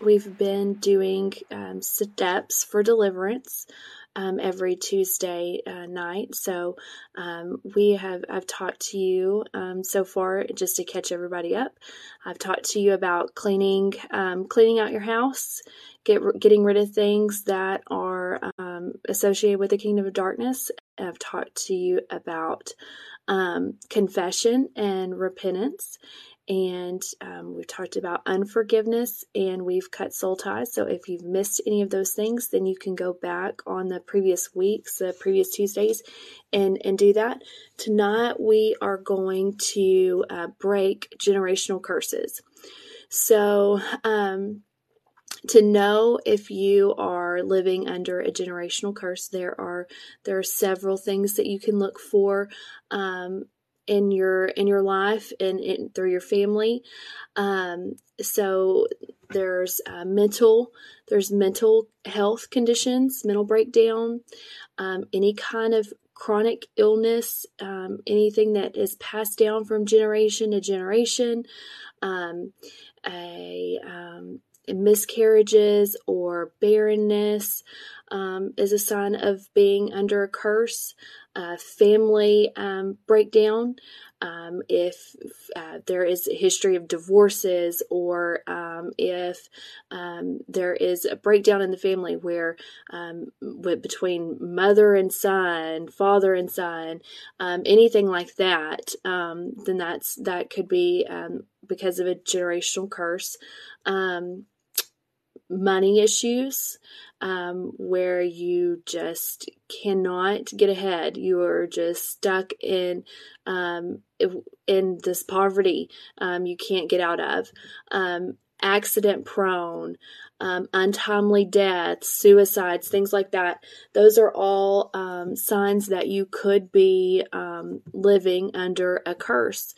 we've been doing um, steps for deliverance um, every Tuesday uh, night. So um, we have I've talked to you um, so far just to catch everybody up. I've talked to you about cleaning um, cleaning out your house, get getting rid of things that are um, associated with the kingdom of darkness. I've talked to you about um, confession and repentance and um, we've talked about unforgiveness and we've cut soul ties. So if you've missed any of those things, then you can go back on the previous weeks, the previous Tuesdays, and and do that. Tonight we are going to uh, break generational curses. So. Um, to know if you are living under a generational curse there are there are several things that you can look for um, in your in your life and in, through your family. Um, so there's uh, mental there's mental health conditions, mental breakdown, um, any kind of chronic illness, um, anything that is passed down from generation to generation, um, a um, miscarriages or barrenness um, is a sign of being under a curse uh, family um, breakdown, um, if uh, there is a history of divorces, or um, if um, there is a breakdown in the family where um, with, between mother and son, father and son, um, anything like that, then that's that could be because of a generational curse money issues um, where you just cannot get ahead. You are just stuck in um, in this poverty um, you can't get out of. Um, accident prone, um, untimely deaths, suicides, things like that. Those are all um, signs that you could be living under a curse.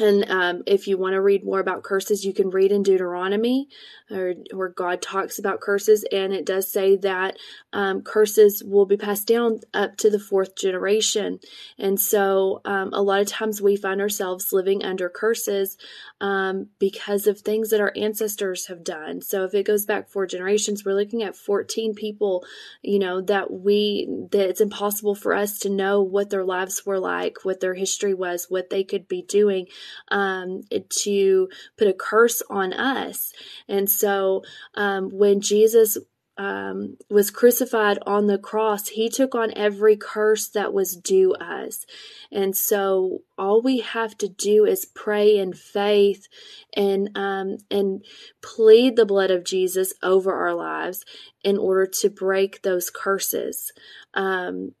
And um, if you want to read more about curses, you can read in Deuteronomy, or, where God talks about curses, and it does say that um, curses will be passed down up to the fourth generation. And so, um, a lot of times we find ourselves living under curses um, because of things that our ancestors have done. So, if it goes back four generations, we're looking at 14 people, you know, that we that it's impossible for us to know what their lives were like, what their history was, what they could be doing um, to put a curse on us. And so um, when Jesus um, was crucified on the cross, he took on every curse that was due us. And so all we have to do is pray in faith and um, and plead the blood of Jesus over our lives in order to break those curses. Um,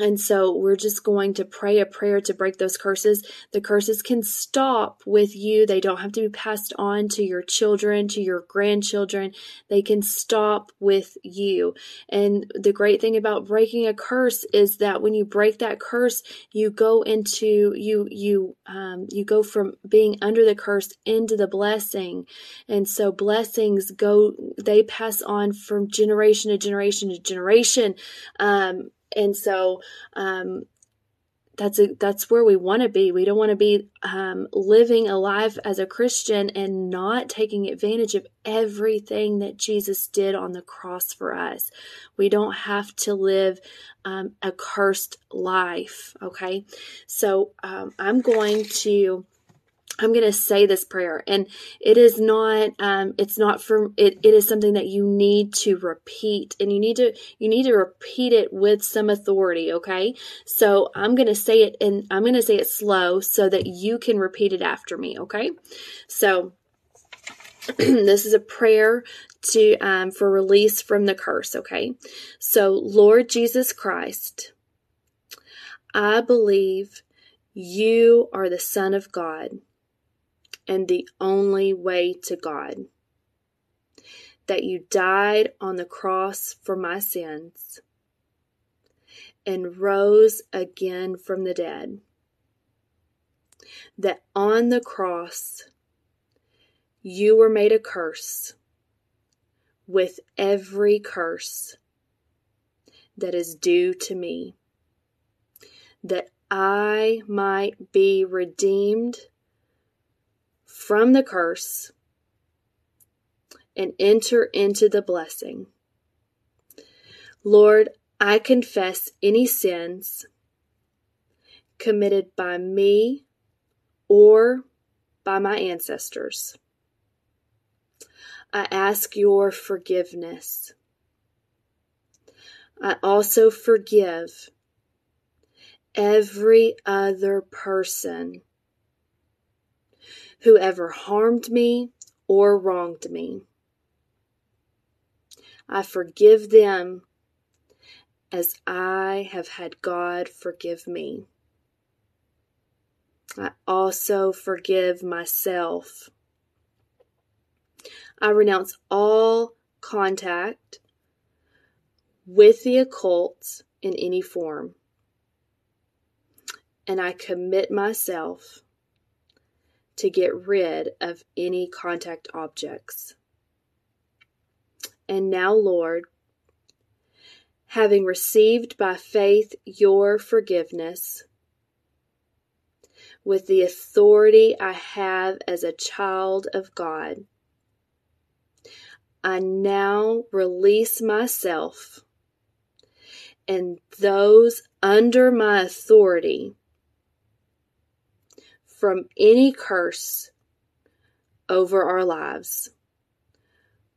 and so we're just going to pray a prayer to break those curses. The curses can stop with you. They don't have to be passed on to your children, to your grandchildren. They can stop with you. And the great thing about breaking a curse is that when you break that curse, you go into, you, you, um, you go from being under the curse into the blessing. And so blessings go, they pass on from generation to generation to generation. Um, and so um, that's a, that's where we want to be. We don't want to be um, living a life as a Christian and not taking advantage of everything that Jesus did on the cross for us. We don't have to live um, a cursed life. Okay, so um, I'm going to I'm going to say this prayer and it is not um, it's not for it, it is something that you need to repeat and you need to you need to repeat it with some authority okay? So I'm going to say it and I'm going to say it slow so that you can repeat it after me okay? So this is a prayer to um, for release from the curse okay? So Lord Jesus Christ I believe you are the son of God and the only way to God. That you died on the cross for my sins and rose again from the dead. That on the cross you were made a curse with every curse that is due to me. That I might be redeemed from the curse and enter into the blessing. Lord, I confess any sins committed by me or by my ancestors. I ask your forgiveness. I also forgive every other person who ever harmed me or wronged me. I forgive them as I have had God forgive me. I also forgive myself. I renounce all contact with the occult in any form. And I commit myself to get rid of any contact objects. And now, Lord, having received by faith your forgiveness, with the authority I have as a child of God, I now release myself and those under my authority from any curse over our lives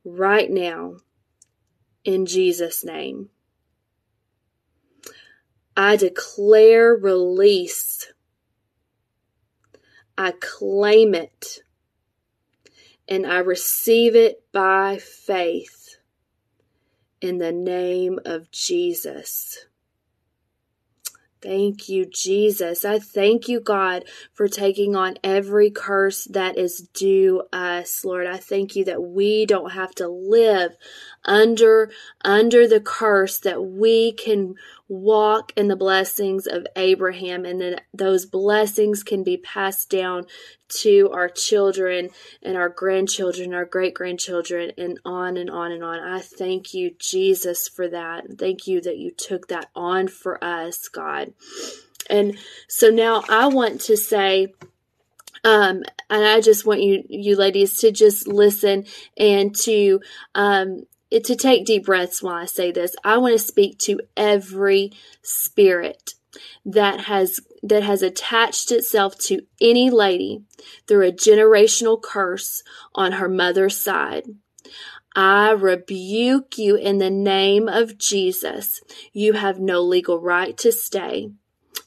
right now in Jesus' name. I declare release. I claim it and I receive it by faith in the name of Jesus. Thank you, Jesus. I thank you, God, for taking on every curse that is due us, Lord. I thank you that we don't have to live under, under the curse, that we can walk in the blessings of Abraham and that those blessings can be passed down to our children and our grandchildren, our great grandchildren, and on and on and on. I thank you, Jesus, for that. Thank you that you took that on for us, God. And so now I want to say, um, and I just want you, you ladies, to just listen and to um, to take deep breaths while I say this. I want to speak to every spirit that has that has attached itself to any lady through a generational curse on her mother's side. I rebuke you in the name of Jesus. You have no legal right to stay.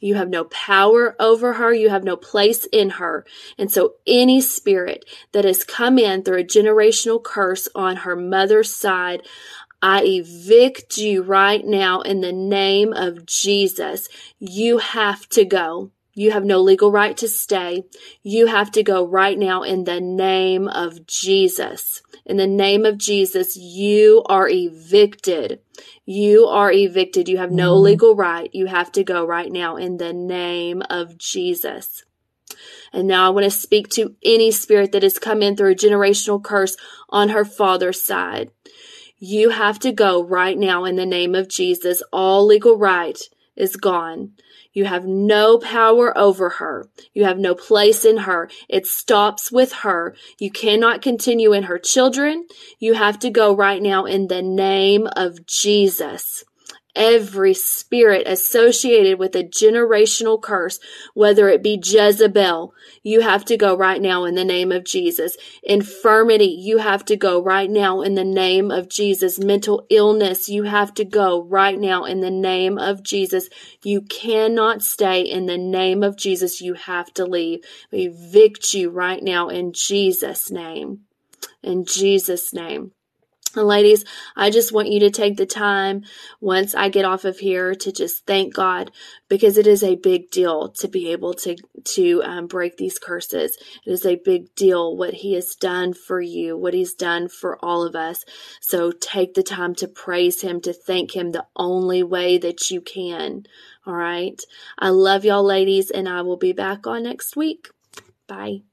You have no power over her. You have no place in her. And so any spirit that has come in through a generational curse on her mother's side, I evict you right now in the name of Jesus. You have to go. You have no legal right to stay. You have to go right now in the name of Jesus. In the name of Jesus, you are evicted. You are evicted. You have no mm-hmm. legal right. You have to go right now in the name of Jesus. And now I want to speak to any spirit that has come in through a generational curse on her father's side. You have to go right now in the name of Jesus. All legal right is gone. You have no power over her. You have no place in her. It stops with her. You cannot continue in her children. You have to go right now in the name of Jesus every spirit associated with a generational curse, whether it be Jezebel, you have to go right now in the name of Jesus. Infirmity, you have to go right now in the name of Jesus. Mental illness, you have to go right now in the name of Jesus. You cannot stay in the name of Jesus. You have to leave. We evict you right now in Jesus' name. In Jesus' name. And ladies, I just want you to take the time once I get off of here to just thank God because it is a big deal to be able to to um, break these curses. It is a big deal what He has done for you, what He's done for all of us. So take the time to praise Him, to thank Him the only way that you can. All right. I love y'all, ladies, and I will be back on next week. Bye.